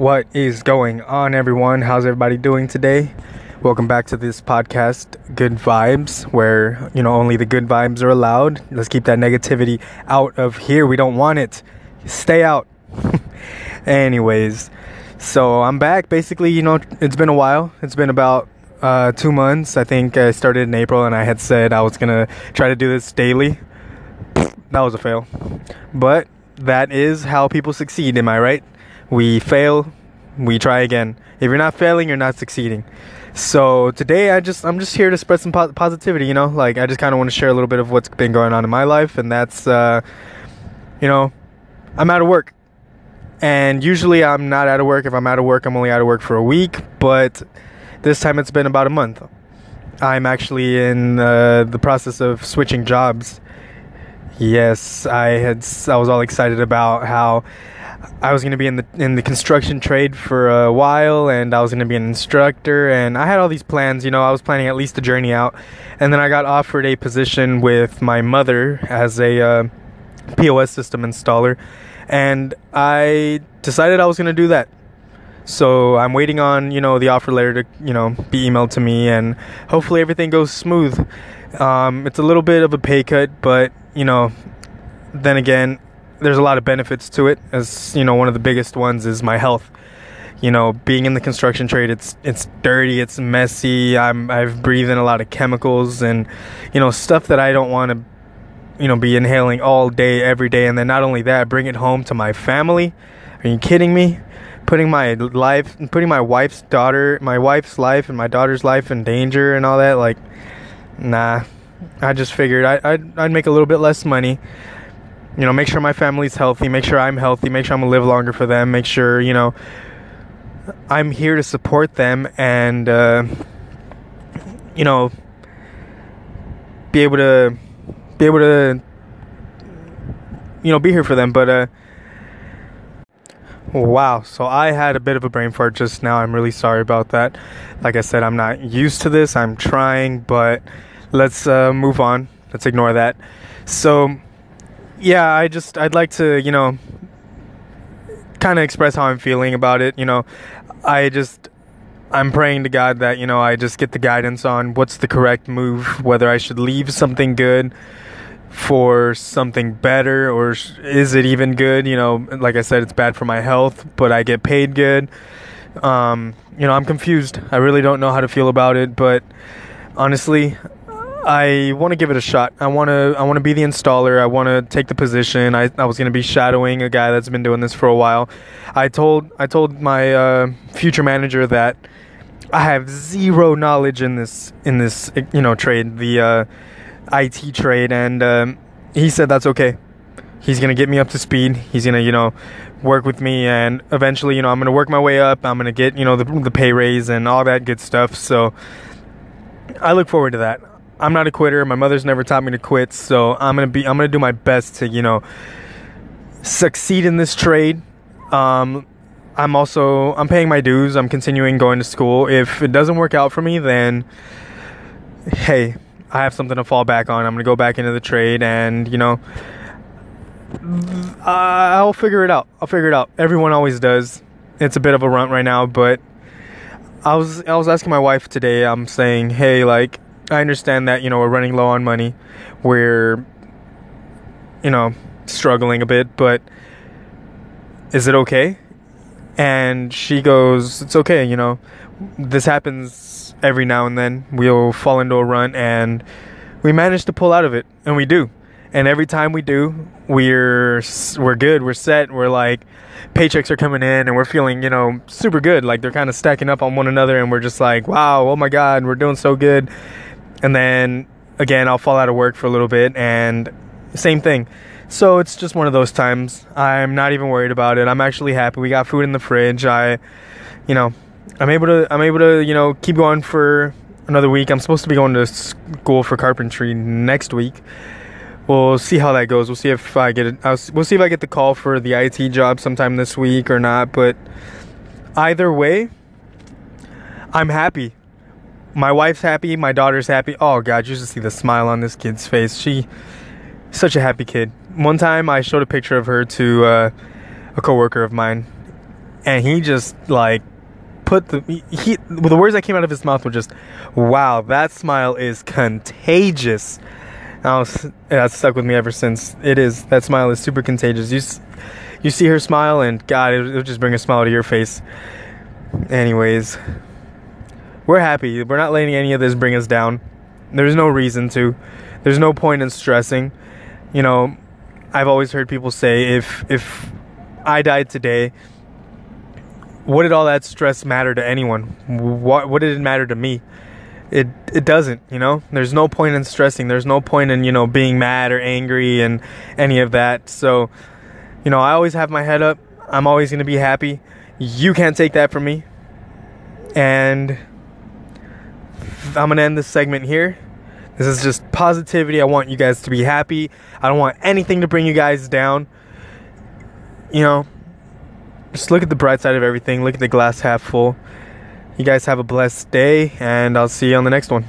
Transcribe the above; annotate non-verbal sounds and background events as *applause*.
What is going on, everyone? How's everybody doing today? Welcome back to this podcast, Good Vibes, where, you know, only the good vibes are allowed. Let's keep that negativity out of here. We don't want it. Stay out. *laughs* Anyways, so I'm back. Basically, you know, it's been a while. It's been about uh, two months. I think I started in April and I had said I was going to try to do this daily. That was a fail. But that is how people succeed, am I right? We fail, we try again. If you're not failing, you're not succeeding. So today, I just I'm just here to spread some po- positivity. You know, like I just kind of want to share a little bit of what's been going on in my life, and that's uh, you know, I'm out of work, and usually I'm not out of work. If I'm out of work, I'm only out of work for a week, but this time it's been about a month. I'm actually in uh, the process of switching jobs. Yes, I had I was all excited about how I was going to be in the in the construction trade for a while and I was going to be an instructor and I had all these plans, you know, I was planning at least a journey out. And then I got offered a position with my mother as a uh, POS system installer and I decided I was going to do that. So I'm waiting on, you know, the offer letter to, you know, be emailed to me and hopefully everything goes smooth. Um, it's a little bit of a pay cut, but you know, then again, there's a lot of benefits to it. As you know, one of the biggest ones is my health. You know, being in the construction trade, it's it's dirty, it's messy. I'm I've breathed in a lot of chemicals and you know stuff that I don't want to you know be inhaling all day every day. And then not only that, bring it home to my family. Are you kidding me? Putting my life, putting my wife's daughter, my wife's life, and my daughter's life in danger and all that. Like, nah, I just figured I, I'd, I'd make a little bit less money. You know, make sure my family's healthy, make sure I'm healthy, make sure I'm gonna live longer for them, make sure, you know, I'm here to support them and, uh, you know, be able to, be able to, you know, be here for them. But, uh, Wow, so I had a bit of a brain fart just now. I'm really sorry about that. Like I said, I'm not used to this. I'm trying, but let's uh, move on. Let's ignore that. So, yeah, I just I'd like to you know kind of express how I'm feeling about it. You know, I just I'm praying to God that you know I just get the guidance on what's the correct move, whether I should leave something good for something better or is it even good you know like i said it's bad for my health but i get paid good um, you know i'm confused i really don't know how to feel about it but honestly I want to give it a shot. I want to I want to be the installer. I want to take the position. I, I was going to be shadowing a guy that's been doing this for a while. I told I told my uh, future manager that I have zero knowledge in this in this you know trade, the uh, IT trade, and um, he said that's okay. He's gonna get me up to speed. He's gonna you know work with me, and eventually you know I'm gonna work my way up. I'm gonna get you know the the pay raise and all that good stuff. So I look forward to that. I'm not a quitter. My mother's never taught me to quit, so I'm gonna be I'm gonna do my best to you know succeed in this trade. Um, I'm also I'm paying my dues. I'm continuing going to school. If it doesn't work out for me, then hey, I have something to fall back on. I'm gonna go back into the trade, and you know, I'll figure it out. I'll figure it out. Everyone always does. It's a bit of a runt right now, but I was I was asking my wife today. I'm saying, hey, like I understand that, you know, we're running low on money. We're, you know, struggling a bit, but is it okay? And she goes, It's okay, you know, this happens every now and then. We'll fall into a run and we manage to pull out of it, and we do. And every time we do, we're we're good, we're set, we're like paychecks are coming in and we're feeling, you know, super good. Like they're kind of stacking up on one another and we're just like, wow, oh my god, we're doing so good and then again I'll fall out of work for a little bit and same thing. So it's just one of those times. I'm not even worried about it. I'm actually happy. We got food in the fridge. I you know, I'm able to I'm able to, you know, keep going for another week. I'm supposed to be going to school for carpentry next week. We'll see how that goes. We'll see if I get it. We'll see if I get the call for the IT job sometime this week or not. But either way, I'm happy my wife's happy, my daughter's happy. Oh god, you should see the smile on this kid's face. She such a happy kid. One time I showed a picture of her to uh, a coworker of mine and he just like put the he the words that came out of his mouth were just, "Wow, that smile is contagious." Was yeah, stuck with me ever since. It is that smile is super contagious. You you see her smile, and God, it, it'll just bring a smile to your face. Anyways, we're happy. We're not letting any of this bring us down. There's no reason to. There's no point in stressing. You know, I've always heard people say if if I died today, what did all that stress matter to anyone? What what did it matter to me? It it doesn't, you know? There's no point in stressing. There's no point in, you know, being mad or angry and any of that. So, you know, I always have my head up. I'm always going to be happy. You can't take that from me. And I'm going to end this segment here. This is just positivity. I want you guys to be happy. I don't want anything to bring you guys down. You know, just look at the bright side of everything. Look at the glass half full. You guys have a blessed day, and I'll see you on the next one.